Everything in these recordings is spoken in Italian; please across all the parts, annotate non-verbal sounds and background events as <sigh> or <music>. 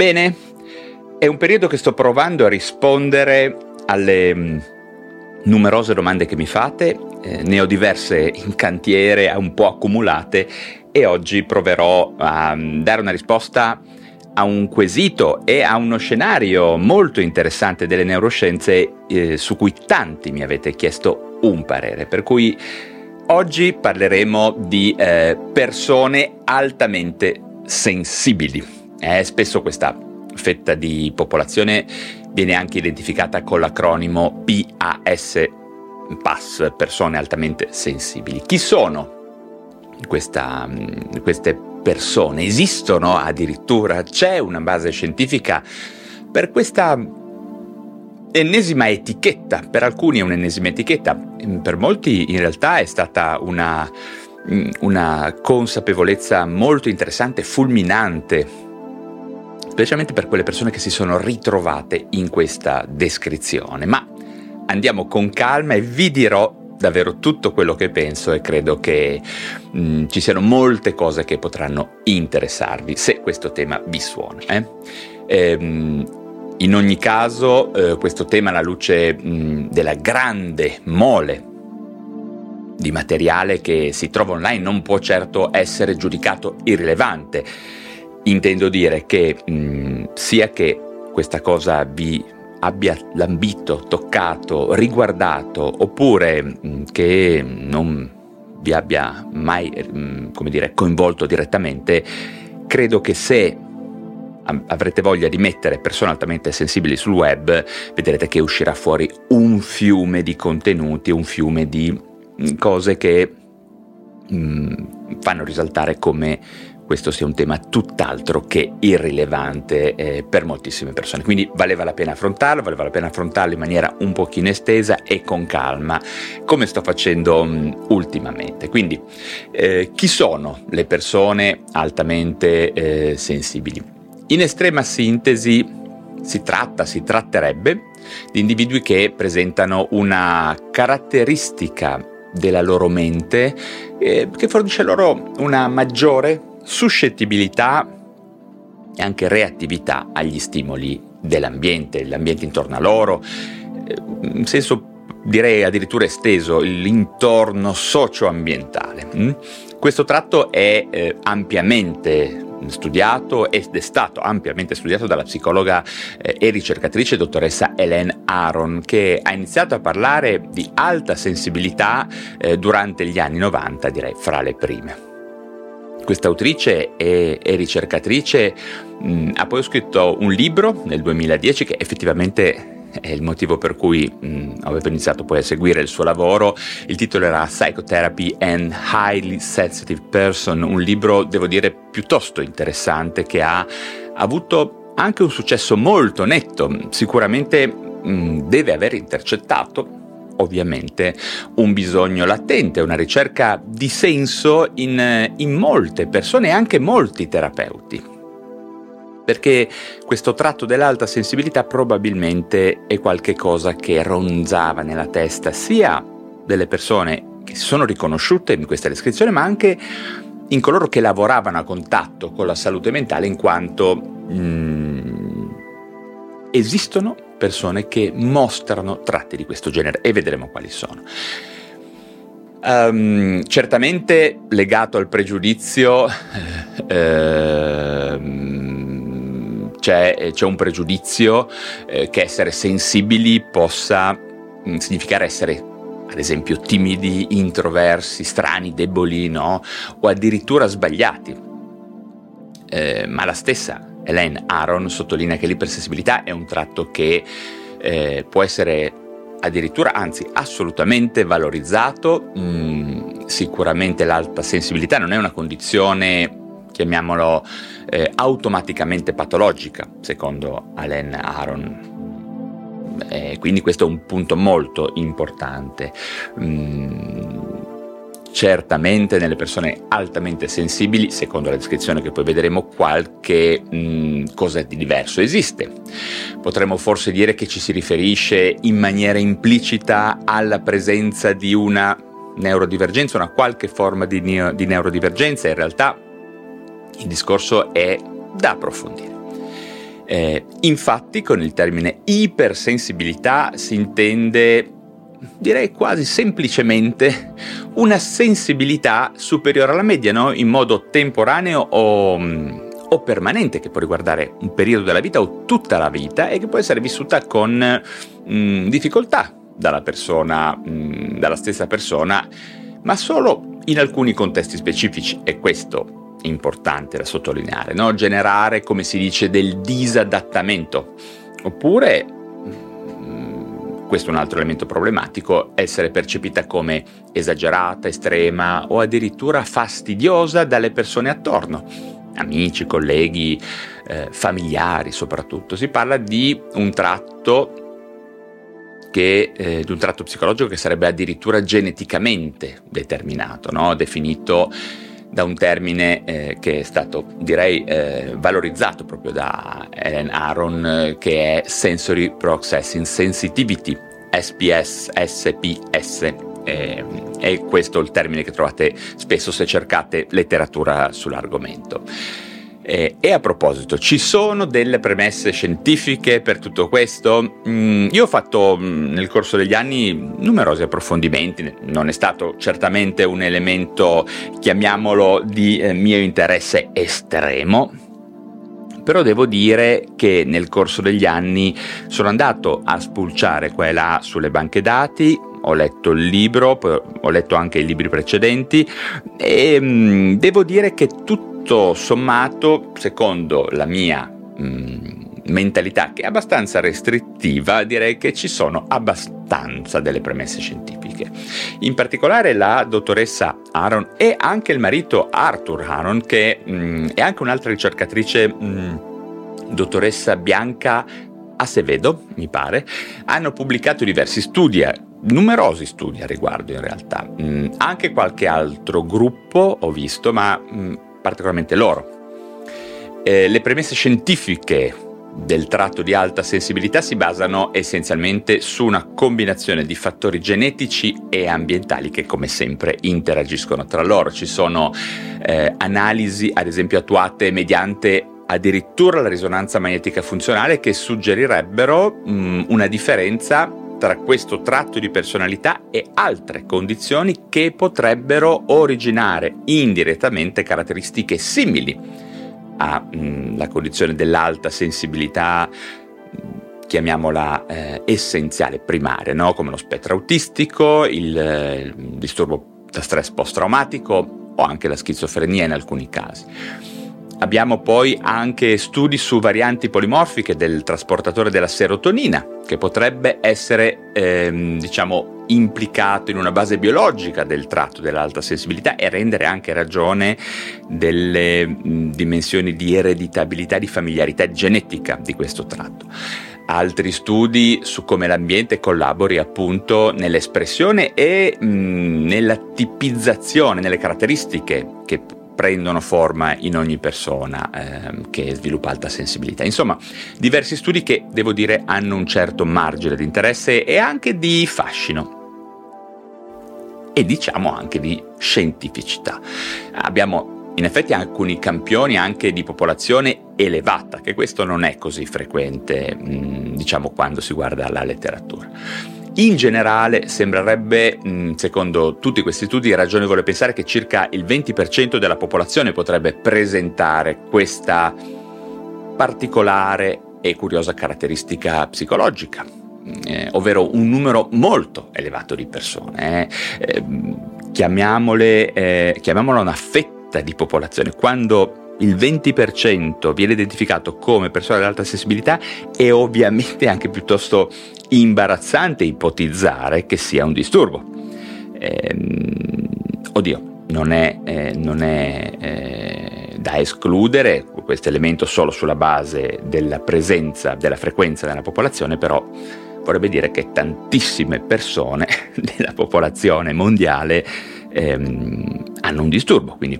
Bene, è un periodo che sto provando a rispondere alle mh, numerose domande che mi fate, eh, ne ho diverse in cantiere, un po' accumulate e oggi proverò a mh, dare una risposta a un quesito e a uno scenario molto interessante delle neuroscienze eh, su cui tanti mi avete chiesto un parere, per cui oggi parleremo di eh, persone altamente sensibili. Eh, spesso questa fetta di popolazione viene anche identificata con l'acronimo PAS, PAS, persone altamente sensibili. Chi sono questa, mh, queste persone? Esistono addirittura? C'è una base scientifica per questa ennesima etichetta? Per alcuni è un'ennesima etichetta, per molti in realtà è stata una, mh, una consapevolezza molto interessante, fulminante specialmente per quelle persone che si sono ritrovate in questa descrizione. Ma andiamo con calma e vi dirò davvero tutto quello che penso e credo che mh, ci siano molte cose che potranno interessarvi se questo tema vi suona. Eh? Ehm, in ogni caso, eh, questo tema alla luce mh, della grande mole di materiale che si trova online non può certo essere giudicato irrilevante Intendo dire che mh, sia che questa cosa vi abbia lambito, toccato, riguardato, oppure mh, che non vi abbia mai, mh, come dire, coinvolto direttamente, credo che se avrete voglia di mettere persone altamente sensibili sul web, vedrete che uscirà fuori un fiume di contenuti, un fiume di cose che mh, fanno risaltare come questo sia un tema tutt'altro che irrilevante eh, per moltissime persone. Quindi valeva la pena affrontarlo, valeva la pena affrontarlo in maniera un pochino estesa e con calma, come sto facendo mh, ultimamente. Quindi, eh, chi sono le persone altamente eh, sensibili? In estrema sintesi, si tratta, si tratterebbe di individui che presentano una caratteristica della loro mente eh, che fornisce loro una maggiore suscettibilità e anche reattività agli stimoli dell'ambiente, l'ambiente intorno a loro, eh, in senso direi addirittura esteso, l'intorno socio-ambientale. Mm? Questo tratto è eh, ampiamente studiato ed è stato ampiamente studiato dalla psicologa eh, e ricercatrice dottoressa Hélène Aron che ha iniziato a parlare di alta sensibilità durante gli anni 90, direi fra le prime. Questa autrice e, e ricercatrice mh, ha poi scritto un libro nel 2010 che effettivamente è il motivo per cui mh, avevo iniziato poi a seguire il suo lavoro. Il titolo era Psychotherapy and Highly Sensitive Person, un libro, devo dire, piuttosto interessante che ha avuto anche un successo molto netto. Sicuramente mh, deve aver intercettato ovviamente un bisogno latente, una ricerca di senso in, in molte persone e anche molti terapeuti. Perché questo tratto dell'alta sensibilità probabilmente è qualcosa che ronzava nella testa sia delle persone che si sono riconosciute in questa descrizione, ma anche in coloro che lavoravano a contatto con la salute mentale, in quanto mm, esistono persone che mostrano tratti di questo genere e vedremo quali sono. Um, certamente legato al pregiudizio <laughs> eh, c'è, c'è, un pregiudizio eh, che essere sensibili possa mh, mm, significare essere ad esempio timidi, introversi, strani, deboli, no? o addirittura sbagliati. Eh, ma la stessa Elaine Aron sottolinea che l'ipersensibilità è un tratto che eh, può essere addirittura, anzi assolutamente valorizzato. Mm, sicuramente l'alta sensibilità non è una condizione chiamiamolo eh, automaticamente patologica, secondo Alain Aron. Eh, quindi questo è un punto molto importante. Mm, certamente nelle persone altamente sensibili, secondo la descrizione che poi vedremo, qualche mh, mm, cosa di diverso esiste. Potremmo forse dire che ci si riferisce in maniera implicita alla presenza di una neurodivergenza, una qualche forma di, neo- di neurodivergenza, in realtà il discorso è da approfondire. Eh, infatti con il termine ipersensibilità si intende direi quasi semplicemente una sensibilità superiore alla media, no? in modo temporaneo o, o, permanente, che può riguardare un periodo della vita o tutta la vita e che può essere vissuta con mh, mm, difficoltà dalla persona, mh, mm, dalla stessa persona, ma solo in alcuni contesti specifici. E questo è importante da sottolineare, no? generare, come si dice, del disadattamento. Oppure questo è un altro elemento problematico, essere percepita come esagerata, estrema o addirittura fastidiosa dalle persone attorno, amici, colleghi, eh, familiari soprattutto. Si parla di un tratto che, eh, di un tratto psicologico che sarebbe addirittura geneticamente determinato, no? definito da un termine eh, che è stato direi eh, valorizzato proprio da Ellen Aron eh, che è Sensory Processing Sensitivity, SPS, SPS. Eh, è questo il termine che trovate spesso se cercate letteratura sull'argomento. Eh, e a proposito, ci sono delle premesse scientifiche per tutto questo? Mm, io ho fatto mm, nel corso degli anni numerosi approfondimenti, non è stato certamente un elemento, chiamiamolo, di eh, mio interesse estremo, però devo dire che nel corso degli anni sono andato a spulciare qua e là sulle banche dati, ho letto il libro, ho letto anche i libri precedenti e mm, devo dire che tutto sommato, secondo la mia mh, mm, mentalità che è abbastanza restrittiva, direi che ci sono abbastanza delle premesse scientifiche. In particolare la dottoressa Aaron e anche il marito Arthur Aaron, che mh, mm, è anche un'altra ricercatrice, mh, dottoressa Bianca Acevedo, mi pare, hanno pubblicato diversi studi numerosi studi a riguardo in realtà, mm, anche qualche altro gruppo ho visto, ma mm, particolarmente loro. Eh, le premesse scientifiche del tratto di alta sensibilità si basano essenzialmente su una combinazione di fattori genetici e ambientali che come sempre interagiscono tra loro. Ci sono eh, analisi ad esempio attuate mediante addirittura la risonanza magnetica funzionale che suggerirebbero mh, mm, una differenza tra questo tratto di personalità e altre condizioni che potrebbero originare indirettamente caratteristiche simili alla mm, condizione dell'alta sensibilità chiamiamola eh, essenziale, primaria, no? come lo spettro autistico, il, eh, il disturbo da stress post-traumatico o anche la schizofrenia in alcuni casi. Abbiamo poi anche studi su varianti polimorfiche del trasportatore della serotonina, che potrebbe essere, ehm, diciamo, implicato in una base biologica del tratto dell'alta sensibilità e rendere anche ragione delle mh, dimensioni di ereditabilità, di familiarità genetica di questo tratto. Altri studi su come l'ambiente collabori appunto nell'espressione e mh, nella tipizzazione, nelle caratteristiche che prendono forma in ogni persona ehm, che sviluppa alta sensibilità. Insomma, diversi studi che, devo dire, hanno un certo margine di interesse e anche di fascino e diciamo anche di scientificità. Abbiamo in effetti alcuni campioni anche di popolazione elevata, che questo non è così frequente, diciamo, quando si guarda la letteratura. In generale sembrerebbe, mm, secondo tutti questi studi, ragionevole pensare che circa il 20% della popolazione potrebbe presentare questa particolare e curiosa caratteristica psicologica, eh, ovvero un numero molto elevato di persone. Eh, eh, chiamiamole, chiamiamola una fetta di popolazione. Quando il 20% viene identificato come persona ad alta sensibilità, è ovviamente anche piuttosto imbarazzante ipotizzare che sia un disturbo. Ehm, oddio, non è, eh, non è eh, da escludere questo elemento solo sulla base della presenza, della frequenza nella popolazione, però vorrebbe dire che tantissime persone <laughs> della popolazione mondiale ehm, hanno un disturbo. Quindi,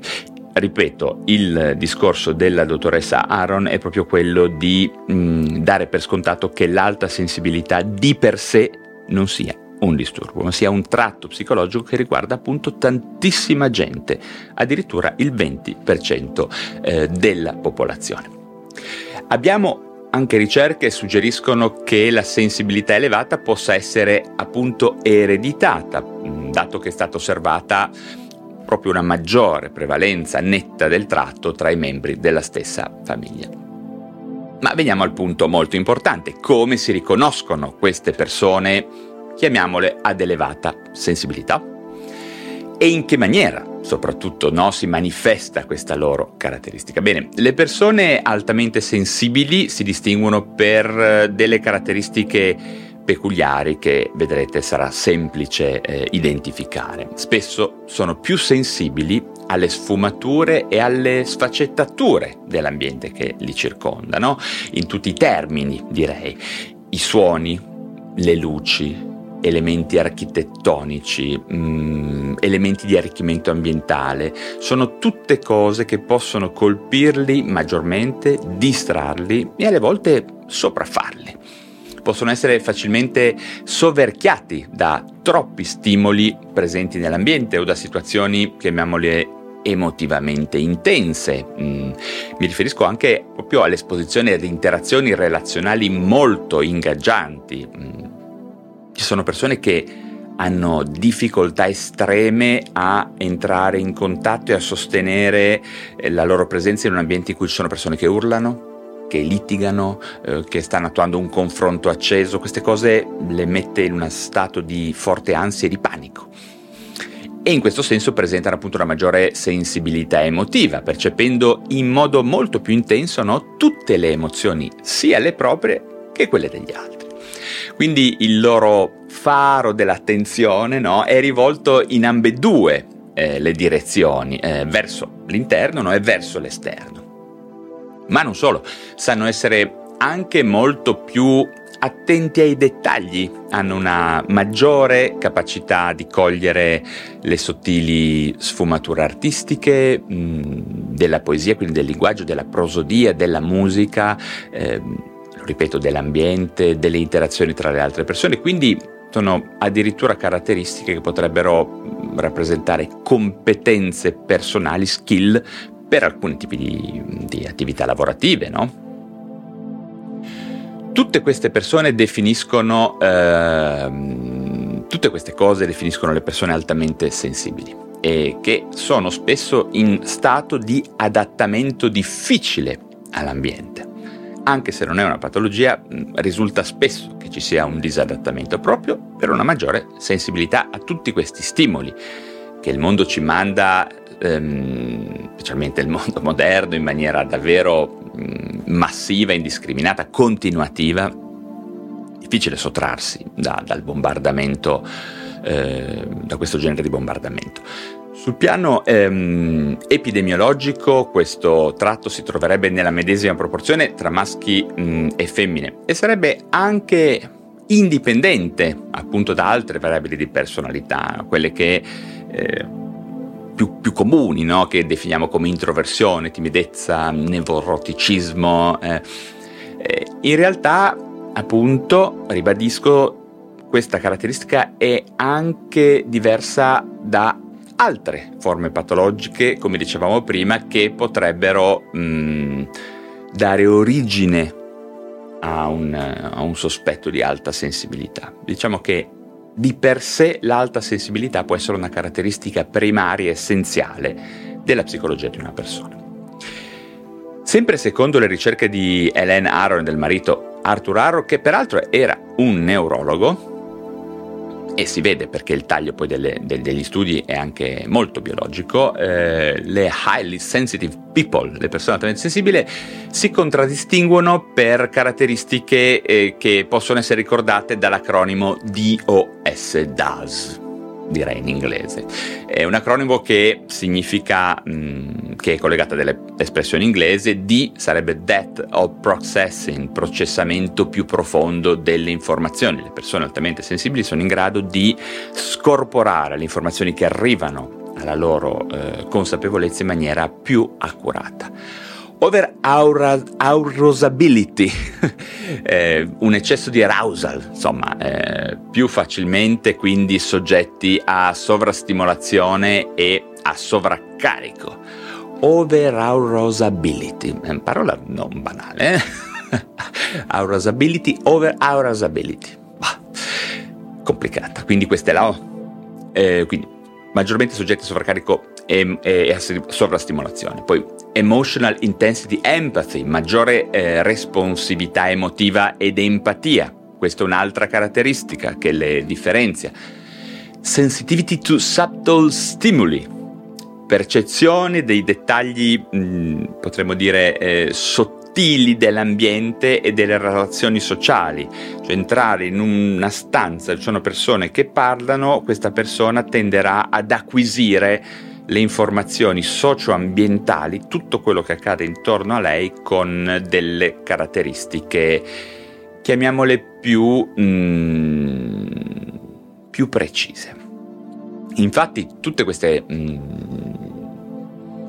ripeto, il discorso della dottoressa Aaron è proprio quello di mh, dare per scontato che l'alta sensibilità di per sé non sia un disturbo, ma sia un tratto psicologico che riguarda appunto tantissima gente, addirittura il 20% eh, della popolazione. Abbiamo anche ricerche che suggeriscono che la sensibilità elevata possa essere appunto ereditata, dato che è stata osservata proprio una maggiore prevalenza netta del tratto tra i membri della stessa famiglia. Ma veniamo al punto molto importante, come si riconoscono queste persone chiamiamole ad elevata sensibilità. E in che maniera, soprattutto, no, si manifesta questa loro caratteristica? Bene, le persone altamente sensibili si distinguono per eh, delle caratteristiche peculiari che vedrete sarà semplice eh, identificare. Spesso sono più sensibili alle sfumature e alle sfaccettature dell'ambiente che li circonda, no? in tutti i termini direi. I suoni, le luci, elementi architettonici, mh, mm, elementi di arricchimento ambientale, sono tutte cose che possono colpirli maggiormente, distrarli e alle volte sopraffarli. Possono essere facilmente soverchiati da troppi stimoli presenti nell'ambiente o da situazioni, chiamiamole emotivamente intense. Mm, mi riferisco anche proprio all'esposizione ad interazioni relazionali molto ingaggianti. Mm, ci sono persone che hanno difficoltà estreme a entrare in contatto e a sostenere eh, la loro presenza in un ambiente in cui ci sono persone che urlano, che litigano, eh, che stanno attuando un confronto acceso, queste cose le mette in uno stato di forte ansia e di panico. E in questo senso presentano appunto una maggiore sensibilità emotiva, percependo in modo molto più intenso no, tutte le emozioni, sia le proprie che quelle degli altri. Quindi il loro faro dell'attenzione no, è rivolto in ambedue eh, le direzioni, eh, verso l'interno no, e verso l'esterno. Ma non solo, sanno essere anche molto più attenti ai dettagli, hanno una maggiore capacità di cogliere le sottili sfumature artistiche mh, mm, della poesia, quindi del linguaggio, della prosodia, della musica. Eh, ripeto, dell'ambiente, delle interazioni tra le altre persone, quindi sono addirittura caratteristiche che potrebbero rappresentare competenze personali, skill per alcuni tipi di, di attività lavorative, no? Tutte queste persone definiscono, eh, tutte queste cose definiscono le persone altamente sensibili e che sono spesso in stato di adattamento difficile all'ambiente anche se non è una patologia, risulta spesso che ci sia un disadattamento proprio per una maggiore sensibilità a tutti questi stimoli che il mondo ci manda, ehm, specialmente il mondo <laughs> moderno, in maniera davvero mh, mm, massiva, indiscriminata, continuativa. Difficile sottrarsi da, dal bombardamento, eh, da questo genere di bombardamento. Sul piano ehm, epidemiologico questo tratto si troverebbe nella medesima proporzione tra maschi mh, e femmine e sarebbe anche indipendente appunto da altre variabili di personalità, quelle che eh, più, più, comuni, no? che definiamo come introversione, timidezza, nevroticismo. Eh. Eh, in realtà, appunto, ribadisco, questa caratteristica è anche diversa da altre forme patologiche, come dicevamo prima, che potrebbero mh, mm, dare origine a un, a un sospetto di alta sensibilità. Diciamo che di per sé l'alta sensibilità può essere una caratteristica primaria, essenziale della psicologia di una persona. Sempre secondo le ricerche di Helen Arrow e del marito Arthur Arrow, che peraltro era un neurologo, e si vede perché il taglio poi delle, de, degli studi è anche molto biologico, eh, le highly sensitive people, le persone altamente sensibili, si contraddistinguono per caratteristiche eh, che possono essere ricordate dall'acronimo DOS, DAS direi in inglese. È un acronimo che significa, mh, mm, che è collegato a delle espressioni inglesi, D sarebbe Depth of Processing, processamento più profondo delle informazioni. Le persone altamente sensibili sono in grado di scorporare le informazioni che arrivano alla loro eh, consapevolezza in maniera più accurata over arousability, <laughs> eh, un eccesso di arousal, insomma, eh, più facilmente quindi soggetti a sovrastimolazione e a sovraccarico. Over arousability, parola non banale, eh? <laughs> arousability, over arousability. Complicata, quindi questa è la O. Eh, quindi maggiormente soggetti a sovraccarico e, e, a sovrastimolazione. Poi emotional intensity empathy, maggiore eh, responsività emotiva ed empatia. Questa è un'altra caratteristica che le differenzia. Sensitivity to subtle stimuli, percezione dei dettagli, mh, mm, potremmo dire, eh, sottili dell'ambiente e delle relazioni sociali. Cioè entrare in una stanza, ci sono persone che parlano, questa persona tenderà ad acquisire le informazioni socio-ambientali, tutto quello che accade intorno a lei con delle caratteristiche, chiamiamole più, mm, più precise. Infatti tutte queste mm,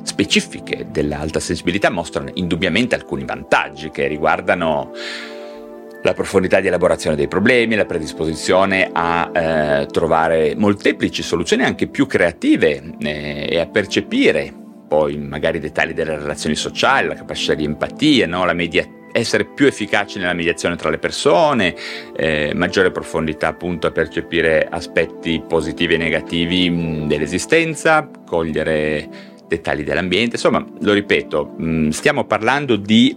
specifiche dell'alta sensibilità mostrano indubbiamente alcuni vantaggi che riguardano la profondità di elaborazione dei problemi, la predisposizione a eh, trovare molteplici soluzioni anche più creative eh, e a percepire poi magari i dettagli delle relazioni sociali, la capacità di empatia, no? media- essere più efficaci nella mediazione tra le persone, eh, maggiore profondità appunto a percepire aspetti positivi e negativi mh, dell'esistenza, cogliere dettagli dell'ambiente, insomma lo ripeto, mh, stiamo parlando di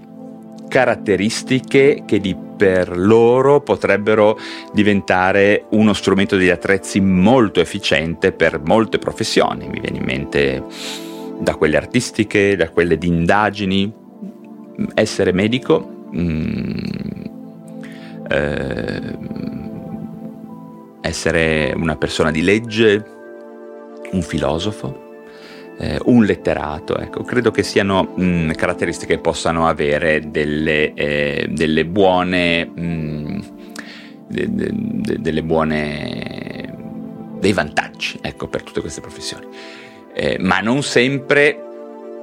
caratteristiche che di per loro potrebbero diventare uno strumento degli attrezzi molto efficiente per molte professioni. Mi viene in mente da quelle artistiche, da quelle di indagini. Essere medico, mm, eh, essere una persona di legge, un filosofo eh, un letterato, ecco, credo che siano mh, caratteristiche che possano avere delle, eh, delle buone, mh, de, de, de, delle buone, dei vantaggi, ecco, per tutte queste professioni. Eh, ma non sempre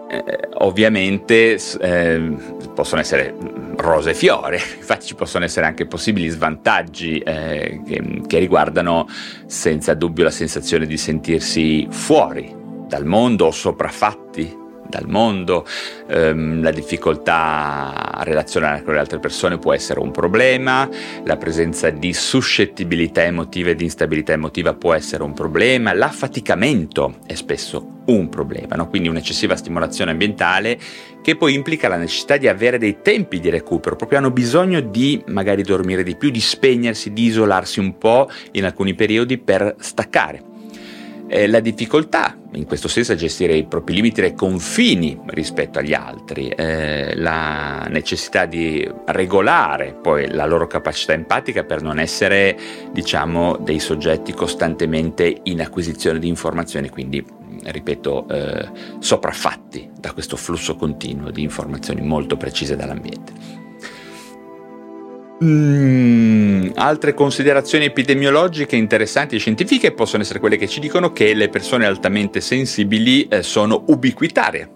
eh, ovviamente eh, possono essere rose e fiore, <laughs> infatti ci possono essere anche possibili svantaggi eh, che, che, riguardano senza dubbio la sensazione di sentirsi fuori dal mondo o sopraffatti dal mondo, ehm, la difficoltà a relazionare con le altre persone può essere un problema, la presenza di suscettibilità emotiva e di instabilità emotiva può essere un problema, l'affaticamento è spesso un problema, no? quindi un'eccessiva stimolazione ambientale che poi implica la necessità di avere dei tempi di recupero, proprio hanno bisogno di magari dormire di più, di spegnersi, di isolarsi un po' in alcuni periodi per staccare eh, la difficoltà in questo senso a gestire i propri limiti e confini rispetto agli altri, eh, la necessità di regolare poi la loro capacità empatica per non essere diciamo dei soggetti costantemente in acquisizione di informazioni, quindi ripeto eh, sopraffatti da questo flusso continuo di informazioni molto precise dall'ambiente. Mm, altre considerazioni epidemiologiche interessanti e scientifiche possono essere quelle che ci dicono che le persone altamente sensibili eh, sono ubiquitarie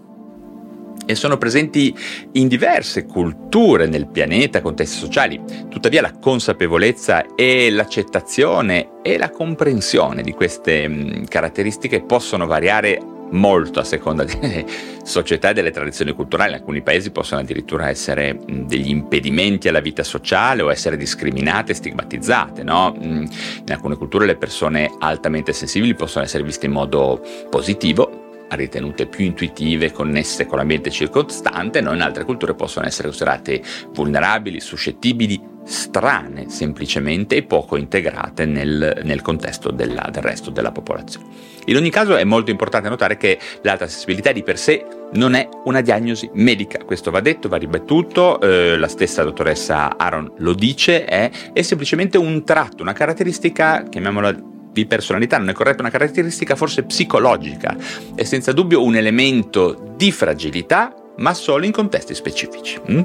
e sono presenti in diverse culture nel pianeta, contesti sociali. Tuttavia la consapevolezza e l'accettazione e la comprensione di queste mm, caratteristiche possono variare molto a seconda <laughs> delle società e delle tradizioni culturali. In alcuni paesi possono addirittura essere degli impedimenti alla vita sociale o essere discriminate stigmatizzate. No? In alcune culture le persone altamente sensibili possono essere viste in modo positivo, ritenute più intuitive, connesse con l'ambiente circostante, no? in altre culture possono essere considerate vulnerabili, suscettibili, strane semplicemente e poco integrate nel, nel contesto della, del resto della popolazione. In ogni caso è molto importante notare che l'alta sensibilità di per sé non è una diagnosi medica, questo va detto, va ribattuto, eh, la stessa dottoressa Aaron lo dice, è, è semplicemente un tratto, una caratteristica, chiamiamola di personalità, non è corretto, una caratteristica forse psicologica, è senza dubbio un elemento di fragilità, ma solo in contesti specifici. Mm?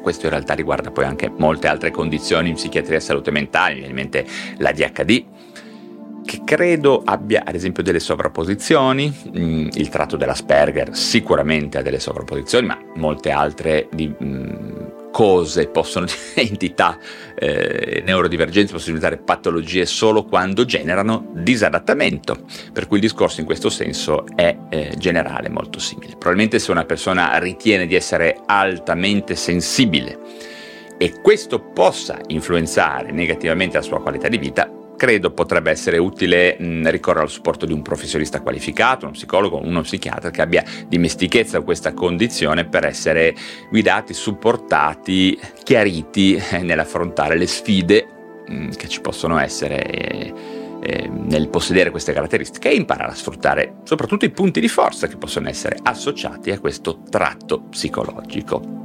questo in realtà riguarda poi anche molte altre condizioni in psichiatria e salute mentale, ovviamente la DHD, che credo abbia ad esempio delle sovrapposizioni, mm, il tratto dell'Asperger sicuramente ha delle sovrapposizioni, ma molte altre di, mm, cose possono, <laughs> entità eh, neurodivergenze possono diventare patologie solo quando generano disadattamento, per cui il discorso in questo senso è eh, generale, molto simile. Probabilmente se una persona ritiene di essere altamente sensibile e questo possa influenzare negativamente la sua qualità di vita, credo potrebbe essere utile mh, ricorrere al supporto di un professionista qualificato, uno psicologo, uno psichiatra che abbia dimestichezza con questa condizione per essere guidati, supportati, chiariti eh, nell'affrontare le sfide mh, che ci possono essere. Eh, eh, nel possedere queste caratteristiche e imparare a sfruttare soprattutto i punti di forza che possono essere associati a questo tratto psicologico.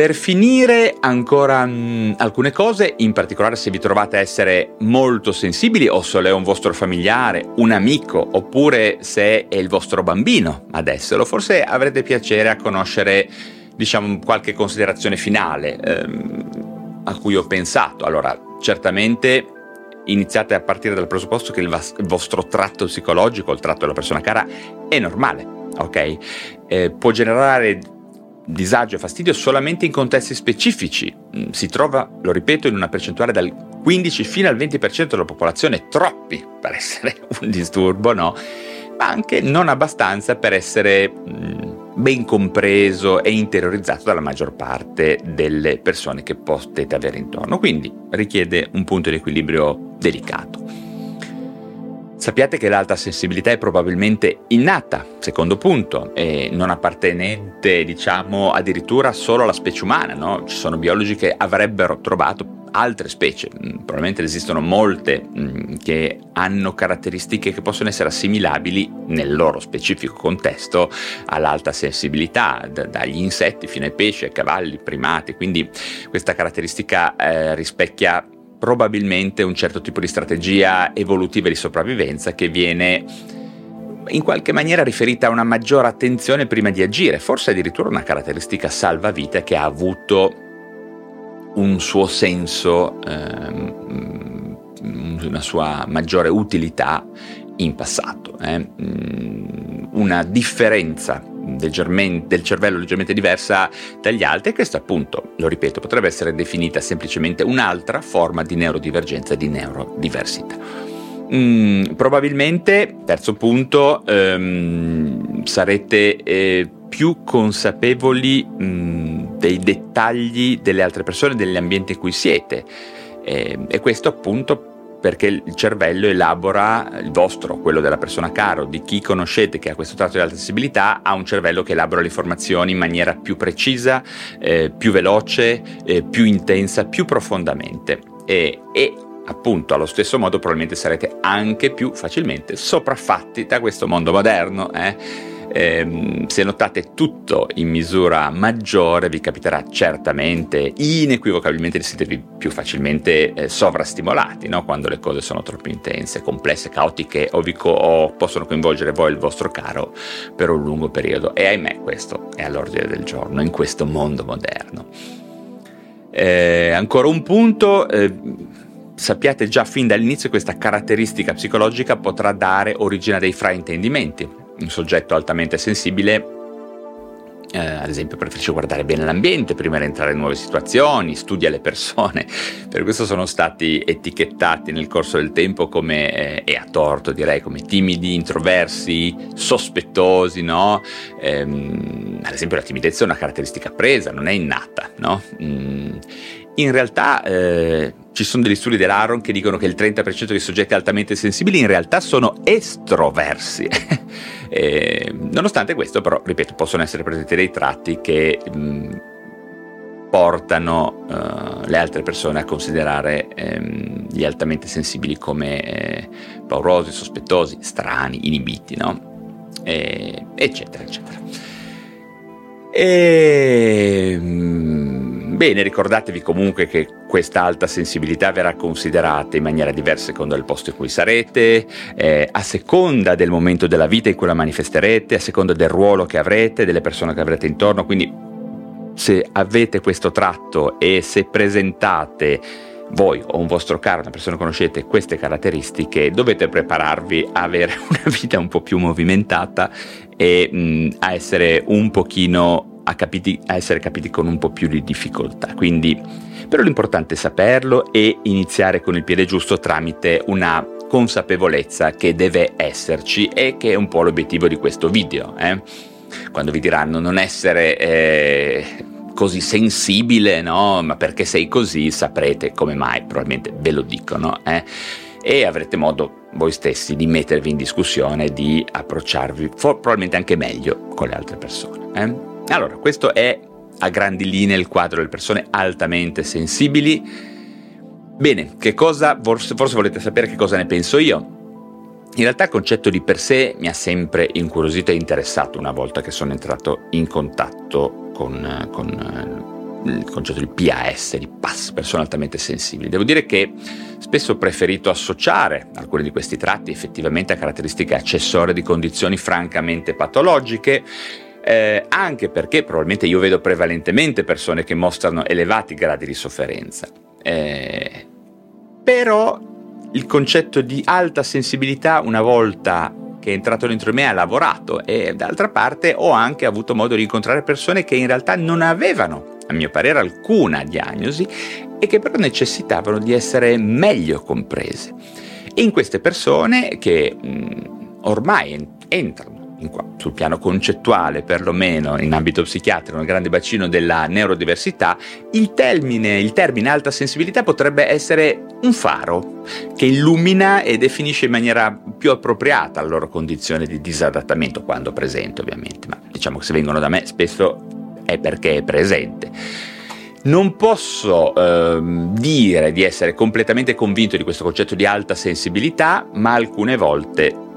Per finire ancora mh, mm, alcune cose, in particolare se vi trovate a essere molto sensibili o se è un vostro familiare, un amico oppure se è il vostro bambino ad esserlo, forse avrete piacere a conoscere diciamo qualche considerazione finale ehm, a cui ho pensato. Allora, certamente iniziate a partire dal presupposto che il, vas- il vostro tratto psicologico, il tratto della persona cara, è normale, ok? Eh, può generare disagio e fastidio solamente in contesti specifici. Mm, si trova, lo ripeto, in una percentuale dal 15 fino al 20% della popolazione, troppi per essere <laughs> un disturbo, no? Ma anche non abbastanza per essere mm, ben compreso e interiorizzato dalla maggior parte delle persone che potete avere intorno. Quindi richiede un punto di equilibrio delicato. Sappiate che l'alta sensibilità è probabilmente innata, secondo punto, e non appartenente, diciamo, addirittura solo alla specie umana, no? Ci sono biologi che avrebbero trovato altre specie, mm, probabilmente esistono molte mm, che hanno caratteristiche che possono essere assimilabili nel loro specifico contesto all'alta sensibilità, d- dagli insetti fino ai pesci, ai cavalli, primati, quindi questa caratteristica eh, rispecchia probabilmente un certo tipo di strategia evolutiva di sopravvivenza che viene in qualche maniera riferita a una maggiore attenzione prima di agire, forse addirittura una caratteristica salvavita che ha avuto un suo senso, ehm, una sua maggiore utilità in passato. Eh? Una differenza del, germen- del cervello leggermente diversa dagli altri e questa appunto, lo ripeto, potrebbe essere definita semplicemente un'altra forma di neurodivergenza, di neurodiversità. Mm, probabilmente, terzo punto, ehm, sarete eh, più consapevoli mh, dei dettagli delle altre persone, degli ambienti in cui siete. Eh, e questo appunto perché il cervello elabora il vostro, quello della persona caro, di chi conoscete che ha questo tratto di alta sensibilità, ha un cervello che elabora le informazioni in maniera più precisa, eh, più veloce, eh, più intensa, più profondamente. E, e appunto allo stesso modo probabilmente sarete anche più facilmente sopraffatti da questo mondo moderno. Eh? Eh, se notate tutto in misura maggiore vi capiterà certamente, inequivocabilmente di sentirvi più facilmente eh, sovrastimolati no? quando le cose sono troppo intense, complesse, caotiche o, vi co- o possono coinvolgere voi e il vostro caro per un lungo periodo e ahimè questo è all'ordine del giorno in questo mondo moderno. Eh, ancora un punto, eh, sappiate già fin dall'inizio che questa caratteristica psicologica potrà dare origine a dei fraintendimenti un soggetto altamente sensibile eh, ad esempio preferisce guardare bene l'ambiente prima di entrare in nuove situazioni, studia le persone, <laughs> per questo sono stati etichettati nel corso del tempo come, eh, e a torto direi, come timidi, introversi, sospettosi, no? Ehm, ad esempio la timidezza è una caratteristica presa, non è innata, no? Mm, in realtà eh, ci sono degli studi dell'Aaron che dicono che il 30% dei soggetti altamente sensibili in realtà sono estroversi. <laughs> e, nonostante questo, però, ripeto, possono essere presenti dei tratti che mh, portano uh, le altre persone a considerare ehm, gli altamente sensibili come eh, paurosi, sospettosi, strani, inibiti, no? E, eccetera, eccetera. E, mm, bene, ricordatevi comunque che questa alta sensibilità verrà considerata in maniera diversa secondo il posto in cui sarete, eh, a seconda del momento della vita in cui la manifesterete, a seconda del ruolo che avrete, delle persone che avrete intorno, quindi se avete questo tratto e se presentate voi o un vostro caro, una persona che conoscete queste caratteristiche, dovete prepararvi a avere <laughs> una vita un po' più movimentata e mh, a essere un pochino a, capiti, a essere capiti con un po' più di difficoltà. Quindi, però l'importante è saperlo e iniziare con il piede giusto tramite una consapevolezza che deve esserci e che è un po' l'obiettivo di questo video. Eh? Quando vi diranno non essere eh, così sensibile, no? Ma perché sei così saprete come mai, probabilmente ve lo dicono, eh? E avrete modo voi stessi di mettervi in discussione, di approcciarvi for- probabilmente anche meglio con le altre persone. Allora, questo è a grandi linee il quadro delle persone altamente sensibili. Bene, che cosa, forse, forse volete sapere che cosa ne penso io? In realtà il concetto di per sé mi ha sempre incuriosito e interessato una volta che sono entrato in contatto con, con eh, il concetto di PAS, di PAS, persone altamente sensibili. Devo dire che spesso ho preferito associare alcuni di questi tratti effettivamente a caratteristiche accessorie di condizioni francamente patologiche, eh, anche perché probabilmente io vedo prevalentemente persone che mostrano elevati gradi di sofferenza. Eh, però il concetto di alta sensibilità una volta che è entrato dentro me ha lavorato e d'altra parte ho anche avuto modo di incontrare persone che in realtà non avevano, a mio parere, alcuna diagnosi e che però necessitavano di essere meglio comprese. E in queste persone che mh, ormai entrano qua, sul piano concettuale perlomeno in ambito psichiatrico, nel grande bacino della neurodiversità, il termine, il termine alta sensibilità potrebbe essere un faro che illumina e definisce in maniera più appropriata la loro condizione di disadattamento, quando presente ovviamente, ma diciamo che se vengono da me spesso è perché è presente. Non posso ehm, dire di essere completamente convinto di questo concetto di alta sensibilità, ma alcune volte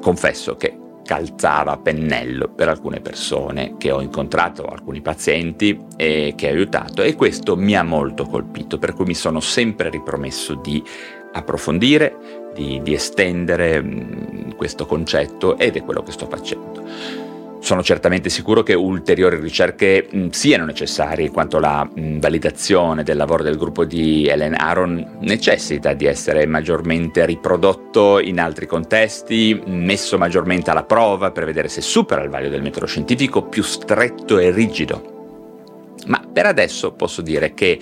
confesso che calzava pennello per alcune persone che ho incontrato, alcuni pazienti e che ho aiutato e questo mi ha molto colpito, per cui mi sono sempre ripromesso di approfondire, di, di estendere mh, questo concetto ed è quello che sto facendo. Sono certamente sicuro che ulteriori ricerche mh, siano necessarie, quanto la mh, validazione del lavoro del gruppo di Ellen Aron necessita di essere maggiormente riprodotto in altri contesti, messo maggiormente alla prova per vedere se supera il vaglio del metodo scientifico più stretto e rigido. Ma per adesso posso dire che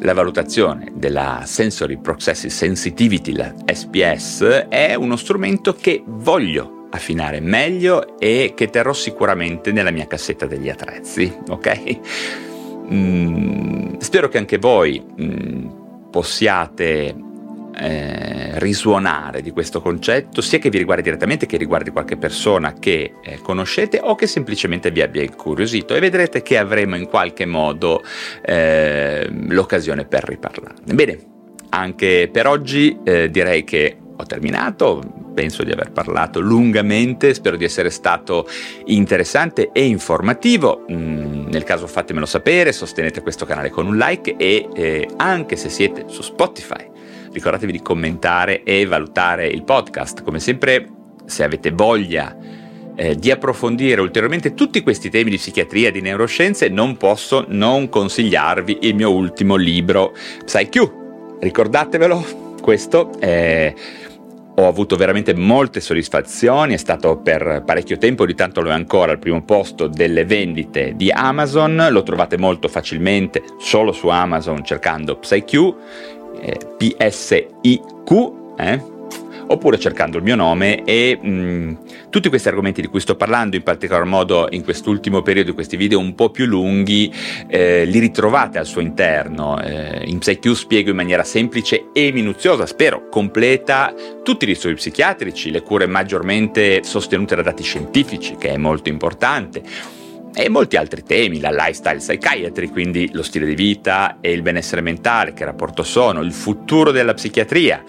la valutazione della Sensory Processes Sensitivity, la SPS, è uno strumento che voglio affinare meglio e che terrò sicuramente nella mia cassetta degli attrezzi, ok? Mm, spero che anche voi mm, possiate eh, risuonare di questo concetto, sia che vi riguardi direttamente che riguardi qualche persona che eh, conoscete o che semplicemente vi abbia incuriosito e vedrete che avremo in qualche modo eh, l'occasione per riparlarne. Bene, anche per oggi eh, direi che ho terminato, penso di aver parlato lungamente, spero di essere stato interessante e informativo. Mm, nel caso fatemelo sapere, sostenete questo canale con un like e eh, anche se siete su Spotify, ricordatevi di commentare e valutare il podcast. Come sempre, se avete voglia eh, di approfondire ulteriormente tutti questi temi di psichiatria e di neuroscienze, non posso non consigliarvi il mio ultimo libro, PsyQ. Ricordatevelo, questo è ho avuto veramente molte soddisfazioni, è stato per parecchio tempo, di tanto lo è ancora al primo posto delle vendite di Amazon, lo trovate molto facilmente solo su Amazon cercando PsyQ, eh, P-S-I-Q, eh? Oppure cercando il mio nome e mh, tutti questi argomenti di cui sto parlando, in particolar modo in quest'ultimo periodo, questi video un po' più lunghi, eh, li ritrovate al suo interno. Eh, in PsyQ spiego in maniera semplice e minuziosa, spero completa, tutti i disturbi psichiatrici, le cure maggiormente sostenute da dati scientifici, che è molto importante e molti altri temi, la lifestyle psychiatry, quindi lo stile di vita e il benessere mentale, che rapporto sono, il futuro della psichiatria,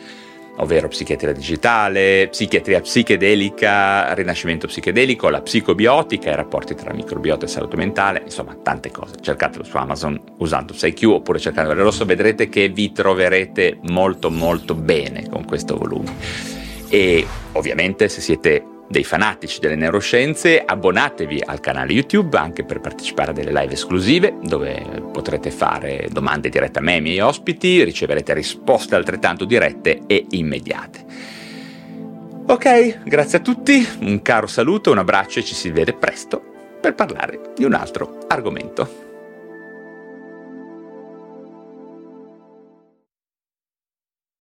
ovvero psichiatria digitale, psichiatria psichedelica, rinascimento psichedelico, la psicobiotica, i rapporti tra microbiota e salute mentale, insomma tante cose. Cercatelo su Amazon usando PsyQ oppure cercando il rosso, vedrete che vi troverete molto molto bene con questo volume. E ovviamente se siete dei fanatici delle neuroscienze, abbonatevi al canale YouTube anche per partecipare a delle live esclusive dove potrete fare domande dirette a me e ai miei ospiti, riceverete risposte altrettanto dirette e immediate. Ok, grazie a tutti, un caro saluto, un abbraccio e ci si vede presto per parlare di un altro argomento.